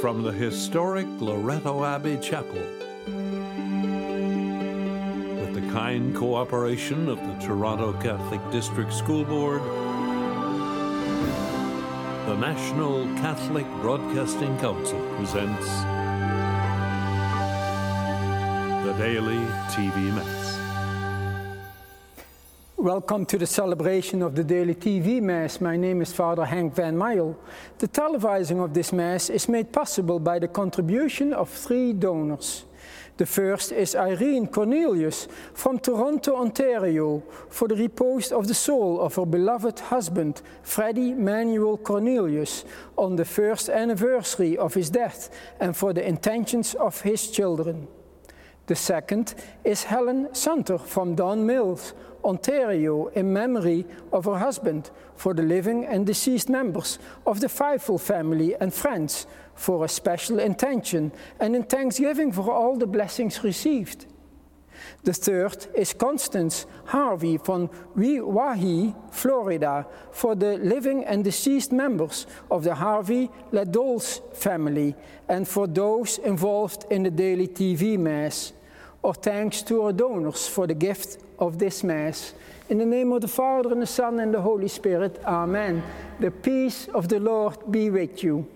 from the historic Loretto Abbey Chapel. With the kind cooperation of the Toronto Catholic District School Board, the National Catholic Broadcasting Council presents the Daily TV Mass. Welcome to the celebration of the daily TV Mass. My name is Father Hank Van Meyl. The televising of this Mass is made possible by the contribution of three donors. The first is Irene Cornelius from Toronto, Ontario, for the repose of the soul of her beloved husband, Freddie Manuel Cornelius, on the first anniversary of his death and for the intentions of his children. The second is Helen Sunter from Don Mills, Ontario, in memory of her husband, for the living and deceased members of the Fivefold family and friends, for a special intention and in thanksgiving for all the blessings received. The third is Constance Harvey from Wahi, Florida, for the living and deceased members of the Harvey Ladols family and for those involved in the daily TV Mass. Our thanks to our donors for the gift of this Mass. In the name of the Father, and the Son, and the Holy Spirit, Amen. The peace of the Lord be with you.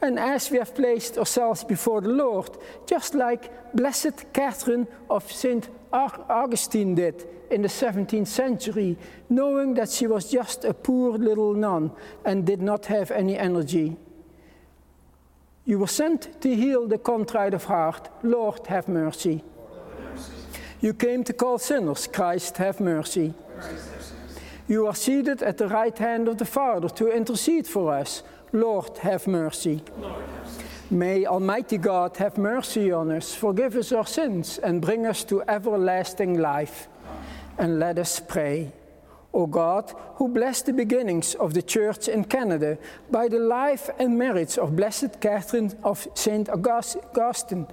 And as we have placed ourselves before the Lord, just like Blessed Catherine of St. Augustine did in the 17th century, knowing that she was just a poor little nun and did not have any energy. You were sent to heal the contrite of heart. Lord, have mercy. You came to call sinners. Christ, have mercy. You are seated at the right hand of the Father to intercede for us. Lord, have mercy. May Almighty God have mercy on us, forgive us our sins, and bring us to everlasting life. And let us pray. O God, who blessed the beginnings of the Church in Canada by the life and merits of Blessed Catherine of St. Augustine,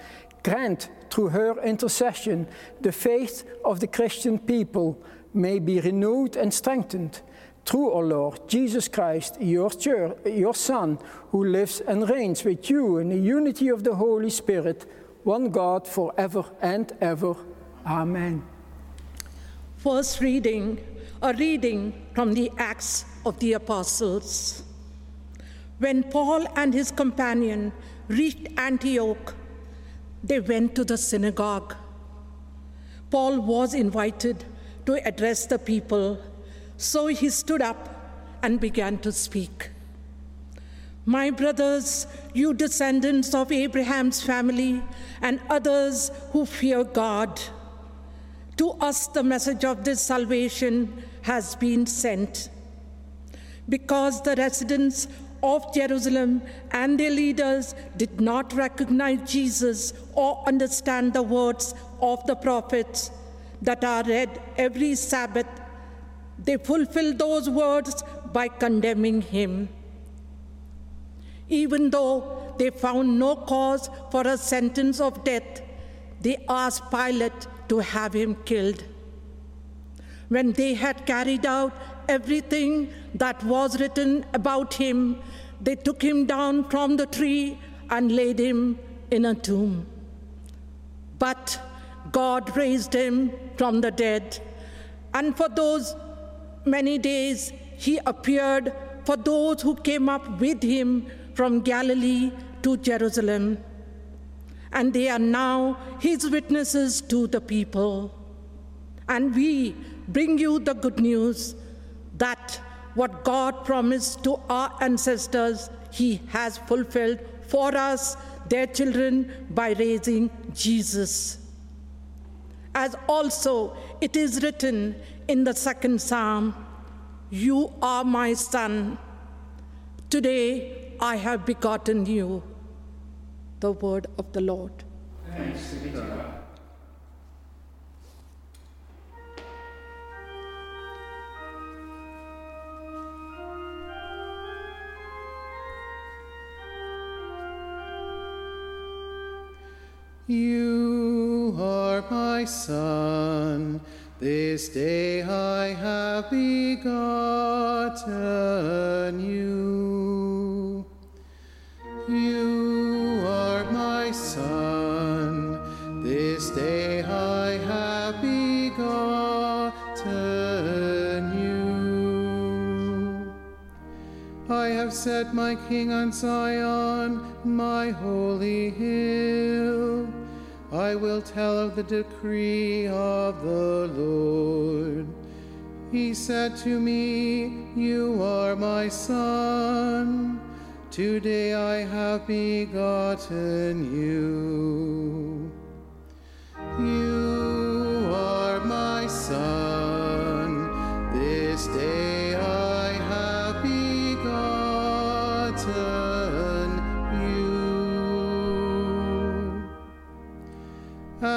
grant through her intercession the faith of the Christian people may be renewed and strengthened. Through our Lord Jesus Christ, your, church, your Son, who lives and reigns with you in the unity of the Holy Spirit, one God forever and ever. Amen. First reading a reading from the Acts of the Apostles. When Paul and his companion reached Antioch, they went to the synagogue. Paul was invited to address the people, so he stood up and began to speak. My brothers, you descendants of Abraham's family, and others who fear God, to us, the message of this salvation has been sent. Because the residents of Jerusalem and their leaders did not recognize Jesus or understand the words of the prophets that are read every Sabbath, they fulfilled those words by condemning him. Even though they found no cause for a sentence of death, they asked Pilate to have him killed. When they had carried out everything that was written about him, they took him down from the tree and laid him in a tomb. But God raised him from the dead, and for those many days he appeared for those who came up with him from Galilee to Jerusalem and they are now his witnesses to the people. And we bring you the good news that what God promised to our ancestors, he has fulfilled for us, their children, by raising Jesus. As also it is written in the second psalm, You are my son. Today I have begotten you the word of the Lord. Thanks be to God. You are my Son, this day I have begotten you. You are my Son, this day I have begotten you. I have set my King on Zion, my holy hill. I will tell of the decree of the Lord. He said to me, You are my son. Today I have begotten you. You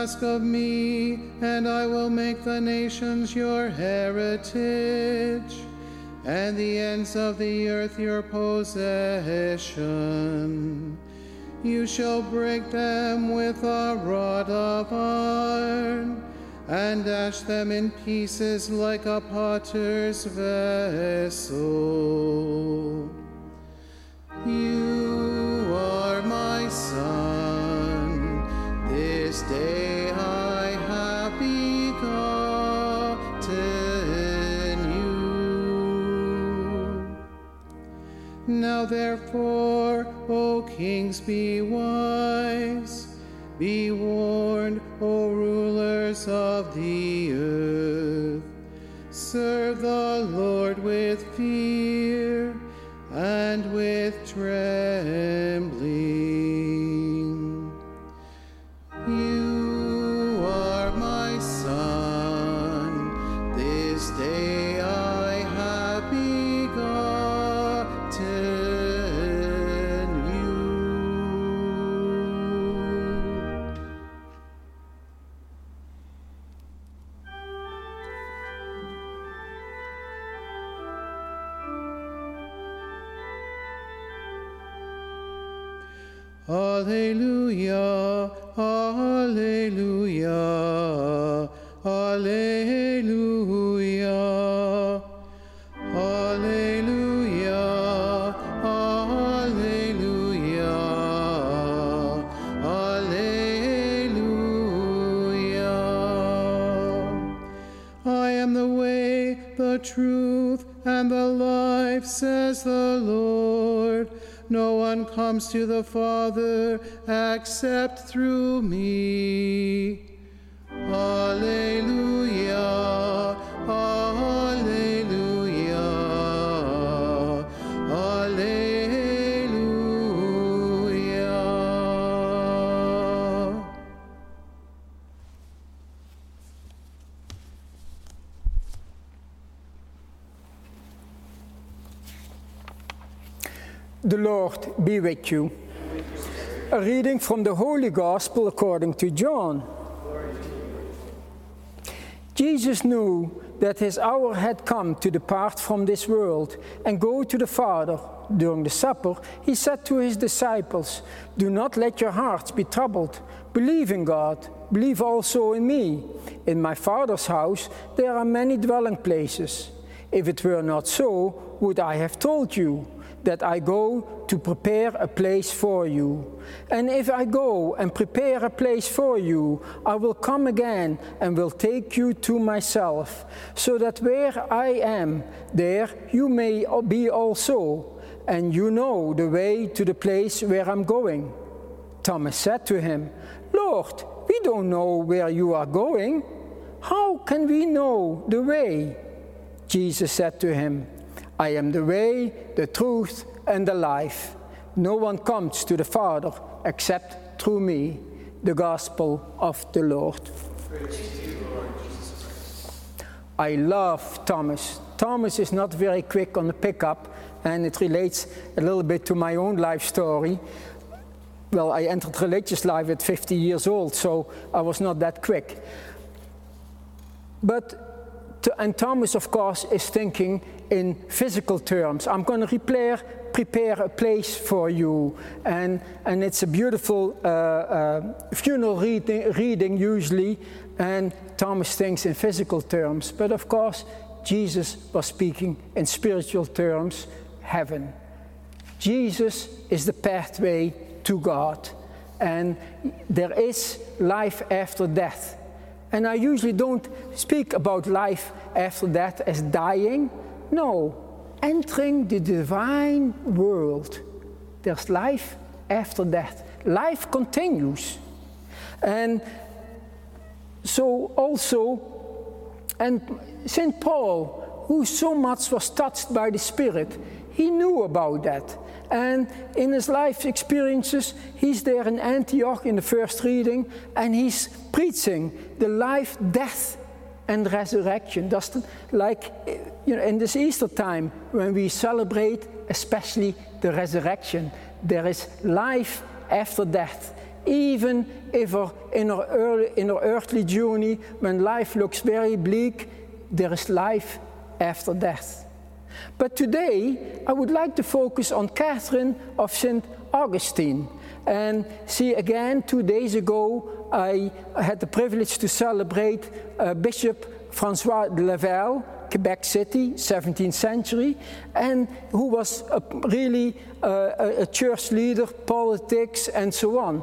Ask of me, and I will make the nations your heritage, and the ends of the earth your possession. You shall break them with a rod of iron, and dash them in pieces like a potter's vessel. You are my son. This day therefore, O kings, be wise. Be warned, O rulers of the Alleluia, Alleluia, Alleluia, Alleluia, Alleluia, Alleluia. I am the way, the truth, and the life, says the Lord. No one comes to the Father except through me. Alleluia, The Lord be with you. A reading from the Holy Gospel according to John. Jesus knew that his hour had come to depart from this world and go to the Father. During the supper, he said to his disciples, Do not let your hearts be troubled. Believe in God, believe also in me. In my Father's house there are many dwelling places. If it were not so, would I have told you that I go to prepare a place for you? And if I go and prepare a place for you, I will come again and will take you to myself, so that where I am, there you may be also, and you know the way to the place where I'm going. Thomas said to him, Lord, we don't know where you are going. How can we know the way? Jesus said to him, I am the way, the truth, and the life. No one comes to the Father except through me. The Gospel of the Lord. I love Thomas. Thomas is not very quick on the pickup, and it relates a little bit to my own life story. Well, I entered religious life at 50 years old, so I was not that quick. But, and Thomas, of course, is thinking in physical terms. I'm going to prepare, prepare a place for you. And, and it's a beautiful uh, uh, funeral reading, reading, usually, and Thomas thinks in physical terms. But of course, Jesus was speaking in spiritual terms, heaven. Jesus is the pathway to God. And there is life after death. And I usually don't speak about life after death as dying. No, entering the divine world. There's life after death. Life continues. And so also, and St. Paul, who so much was touched by the Spirit, he knew about that. And in his life experiences, he's there in Antioch in the first reading, and he's preaching the life, death, and resurrection. That's like you know, in this Easter time when we celebrate, especially the resurrection. There is life after death. Even if our, in, our early, in our earthly journey, when life looks very bleak, there is life after death. But today, I would like to focus on Catherine of St. Augustine. And see, again, two days ago, I had the privilege to celebrate uh, Bishop Francois de Laval, Quebec City, 17th century, and who was a, really uh, a, a church leader, politics, and so on.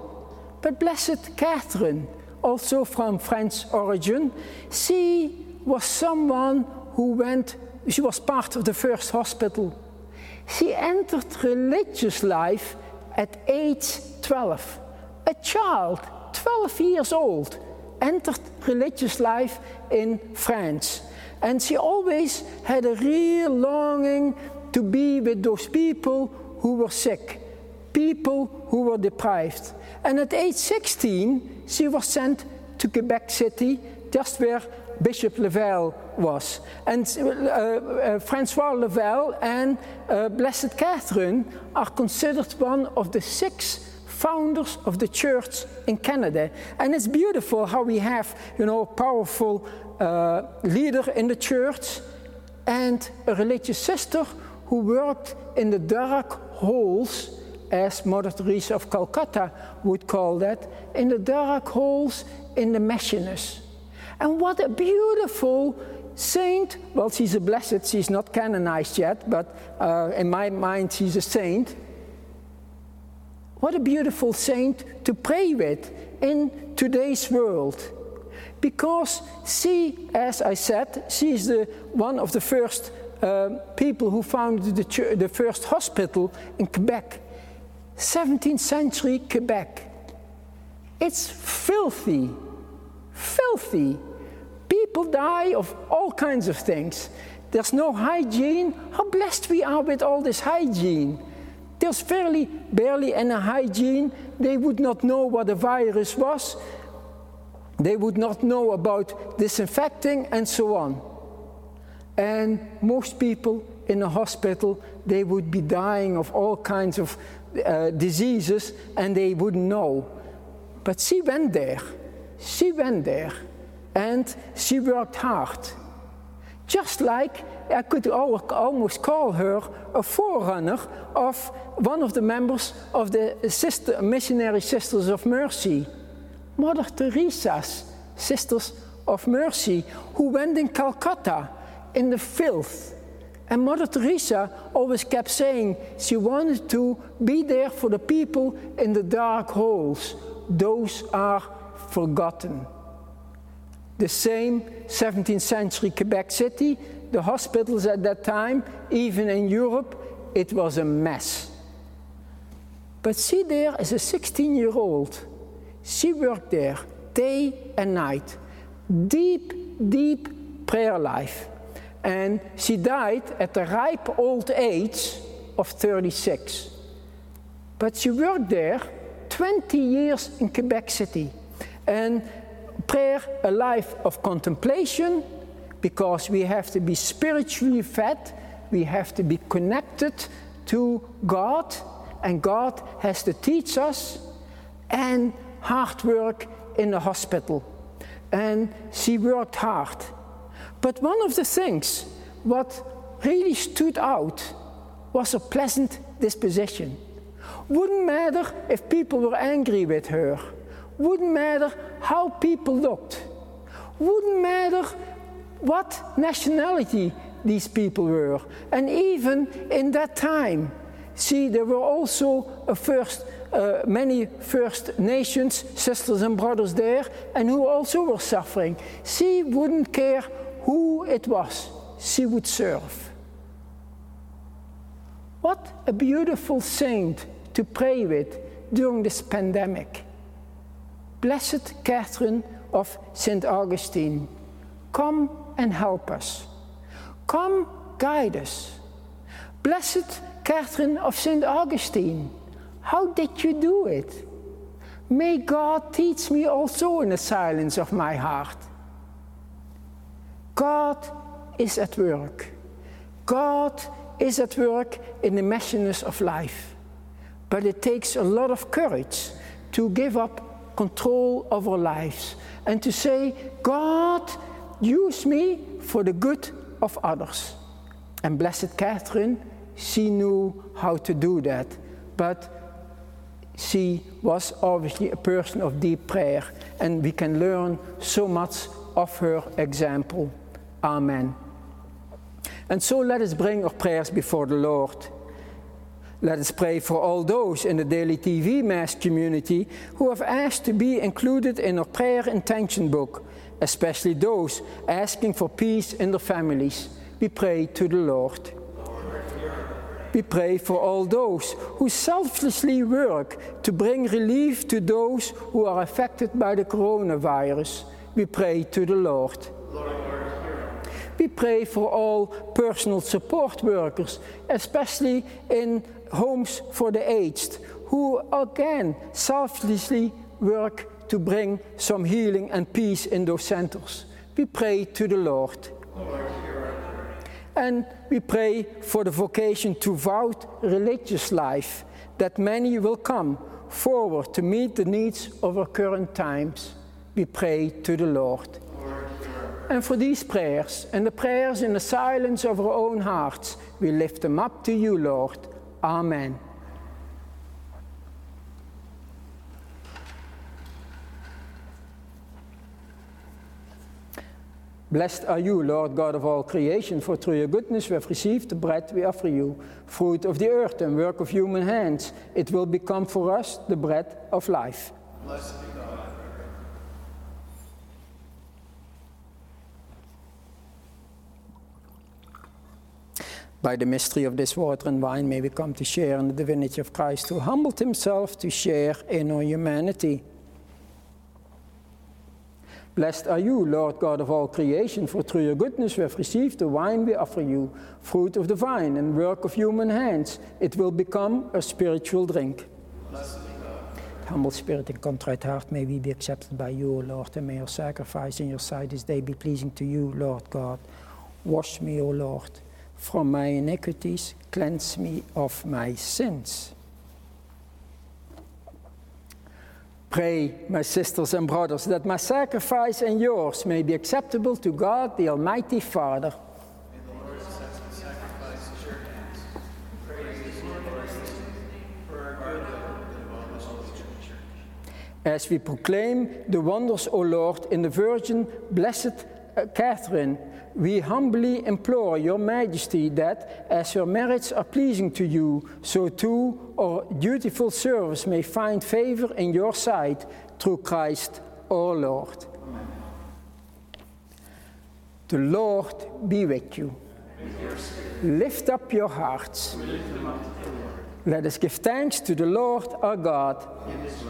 But Blessed Catherine, also from French origin, she was someone who went she was part of the first hospital. She entered religious life at age 12. A child, 12 years old, entered religious life in France. And she always had a real longing to be with those people who were sick, people who were deprived. And at age 16, she was sent to Quebec City, just where Bishop Laval was. And uh, uh, Francois Laval and uh, Blessed Catherine are considered one of the six founders of the church in Canada. And it's beautiful how we have, you know, a powerful uh, leader in the church and a religious sister who worked in the dark holes, as Mother Teresa of Calcutta would call that, in the dark holes in the messiness. And what a beautiful saint. Well, she's a blessed, she's not canonized yet, but uh, in my mind, she's a saint. What a beautiful saint to pray with in today's world. Because she, as I said, she's the, one of the first uh, people who founded the, the first hospital in Quebec. 17th century Quebec. It's filthy filthy. People die of all kinds of things. There's no hygiene. How blessed we are with all this hygiene. There's fairly barely any hygiene. They would not know what a virus was. They would not know about disinfecting and so on. And most people in a hospital, they would be dying of all kinds of uh, diseases and they wouldn't know. But she went there she went there and she worked hard. Just like I could almost call her a forerunner of one of the members of the sister, Missionary Sisters of Mercy, Mother Teresa's Sisters of Mercy, who went in Calcutta in the filth. And Mother Teresa always kept saying she wanted to be there for the people in the dark holes. Those are forgotten. The same 17th century Quebec City, the hospitals at that time, even in Europe, it was a mess. But see there as a 16 year old, she worked there day and night, deep, deep prayer life. And she died at the ripe old age of 36. But she worked there 20 years in Quebec City. And prayer, a life of contemplation, because we have to be spiritually fed, we have to be connected to God, and God has to teach us, and hard work in the hospital. And she worked hard. But one of the things what really stood out was a pleasant disposition. Wouldn't matter if people were angry with her wouldn't matter how people looked. Wouldn't matter what nationality these people were. And even in that time, see, there were also first, uh, many First Nations sisters and brothers there, and who also were suffering. She wouldn't care who it was, she would serve. What a beautiful saint to pray with during this pandemic. Blessed Catherine of St. Augustine, come and help us. Come guide us. Blessed Catherine of St. Augustine, how did you do it? May God teach me also in the silence of my heart. God is at work. God is at work in the messiness of life. But it takes a lot of courage to give up control of our lives and to say, God, use me for the good of others. And Blessed Catherine, she knew how to do that. But she was obviously a person of deep prayer, and we can learn so much of her example. Amen. And so let us bring our prayers before the Lord. Let us pray for all those in the Daily TV Mass community who have asked to be included in our prayer intention book, especially those asking for peace in their families. We pray to the Lord. We pray for all those who selflessly work to bring relief to those who are affected by the coronavirus. We pray to the Lord. We pray for all personal support workers, especially in homes for the aged, who again selflessly work to bring some healing and peace in those centers. We pray to the Lord. And we pray for the vocation to vowed religious life, that many will come forward to meet the needs of our current times. We pray to the Lord. And for these prayers and the prayers in the silence of our own hearts, we lift them up to you, Lord. Amen. Blessed are you, Lord God of all creation, for through your goodness we have received the bread we offer you, fruit of the earth and work of human hands. It will become for us the bread of life. Blessed By the mystery of this water and wine, may we come to share in the divinity of Christ, who humbled himself to share in our humanity. Blessed are you, Lord God of all creation, for through your goodness we have received the wine we offer you, fruit of the vine and work of human hands. It will become a spiritual drink. Humble spirit and contrite heart, may we be accepted by you, O Lord, and may our sacrifice in your sight this day be pleasing to you, Lord God. Wash me, O Lord, from my iniquities, cleanse me of my sins. Pray, my sisters and brothers, that my sacrifice and yours may be acceptable to God, the Almighty Father. As we proclaim the wonders, O Lord, in the Virgin Blessed uh, Catherine, we humbly implore your majesty that, as your merits are pleasing to you, so too our dutiful service may find favor in your sight through Christ our Lord. Amen. The Lord be with you. Lift up your hearts. Let us give thanks to the Lord our God. It is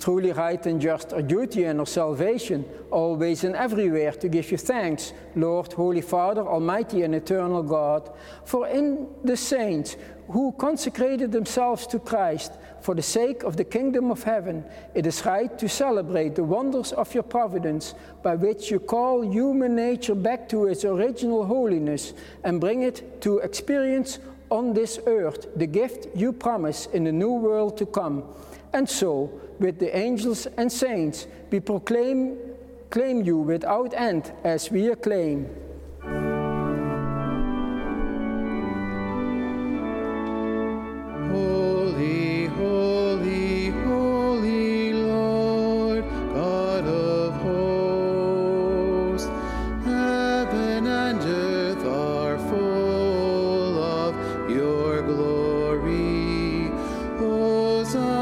truly right and just our duty and our salvation, always and everywhere, to give you thanks, Lord, Holy Father, Almighty and Eternal God, for in the saints who consecrated themselves to Christ for the sake of the kingdom of heaven, it is right to celebrate the wonders of your providence by which you call human nature back to its original holiness and bring it to experience on this earth the gift you promise in the new world to come. And so, with the angels and saints, we proclaim claim you without end as we acclaim. Blessed is he who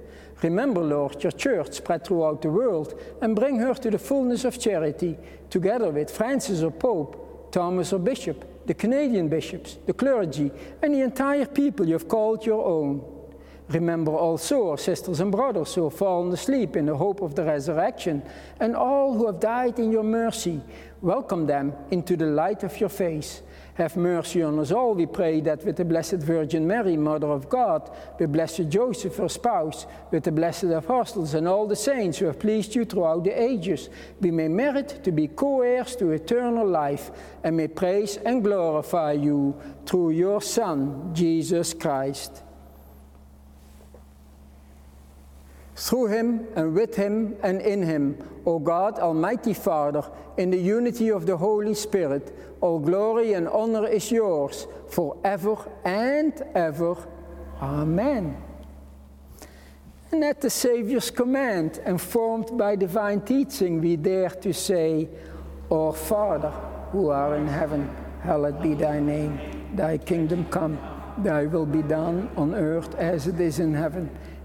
Remember, Lord, your church spread throughout the world and bring her to the fullness of charity, together with Francis or Pope, Thomas or Bishop, the Canadian bishops, the clergy, and the entire people you have called your own. Remember also our sisters and brothers who have fallen asleep in the hope of the resurrection, and all who have died in your mercy. Welcome them into the light of your face. Have mercy on us all, we pray, that with the Blessed Virgin Mary, Mother of God, with Blessed Joseph, her spouse, with the blessed apostles and all the saints who have pleased you throughout the ages, we may merit to be co heirs to eternal life and may praise and glorify you through your Son, Jesus Christ. Through him and with him and in him, O God, Almighty Father, in the unity of the Holy Spirit, all glory and honor is yours forever and ever. Amen. And at the Saviour's command, informed by divine teaching, we dare to say, Our Father, who art in heaven, hallowed be thy name. Thy kingdom come, thy will be done on earth as it is in heaven.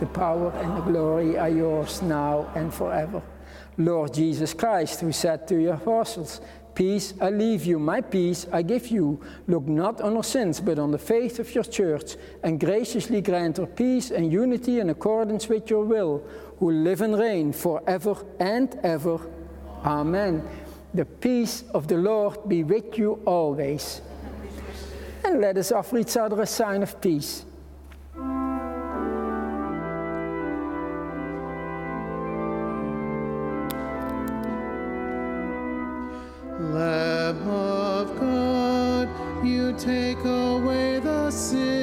The power and the glory are yours now and forever. Lord Jesus Christ, who said to your apostles, Peace I leave you, my peace I give you. Look not on our sins, but on the faith of your church, and graciously grant her peace and unity in accordance with your will, who live and reign forever and ever. Amen. The peace of the Lord be with you always. And let us offer each other a sign of peace. Take away the sins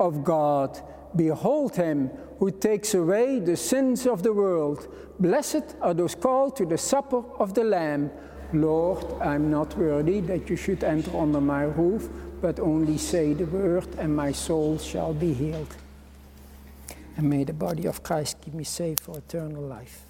of God. Behold him who takes away the sins of the world. Blessed are those called to the supper of the Lamb. Lord, I'm not worthy that you should enter under my roof, but only say the word, and my soul shall be healed. And may the body of Christ keep me safe for eternal life.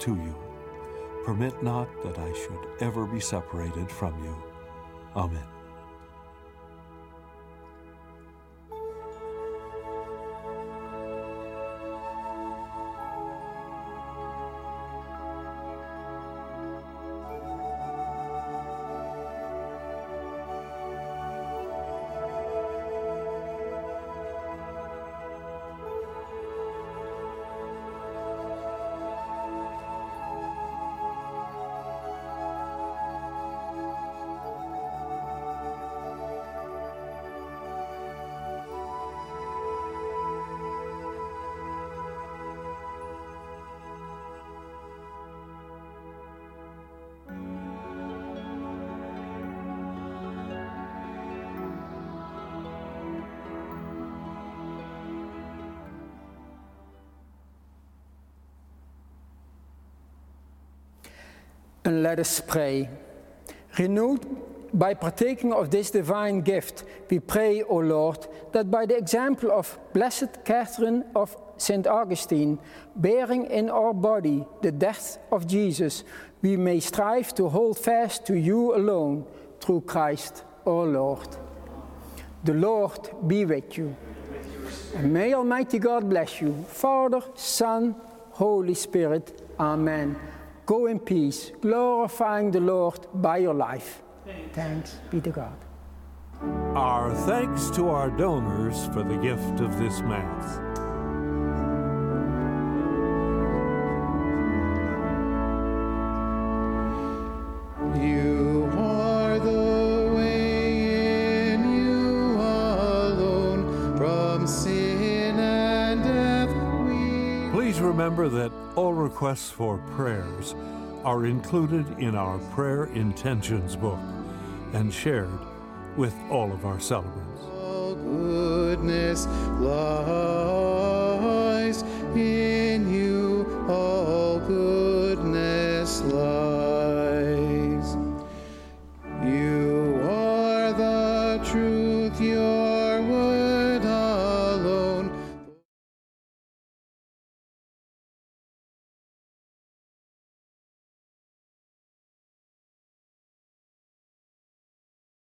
to you. Permit not that I should ever be separated from you. Amen. And let us pray. Renewed by partaking of this divine gift, we pray, O Lord, that by the example of Blessed Catherine of St. Augustine, bearing in our body the death of Jesus, we may strive to hold fast to you alone through Christ our Lord. The Lord be with you. And may Almighty God bless you, Father, Son, Holy Spirit. Amen. Go in peace, glorifying the Lord by your life. Thanks be to God. Our thanks to our donors for the gift of this Mass. You are the way in you alone from sin and death we Please remember that all requests for prayers are included in our prayer intentions book and shared with all of our celebrants. All goodness lies in you, all good.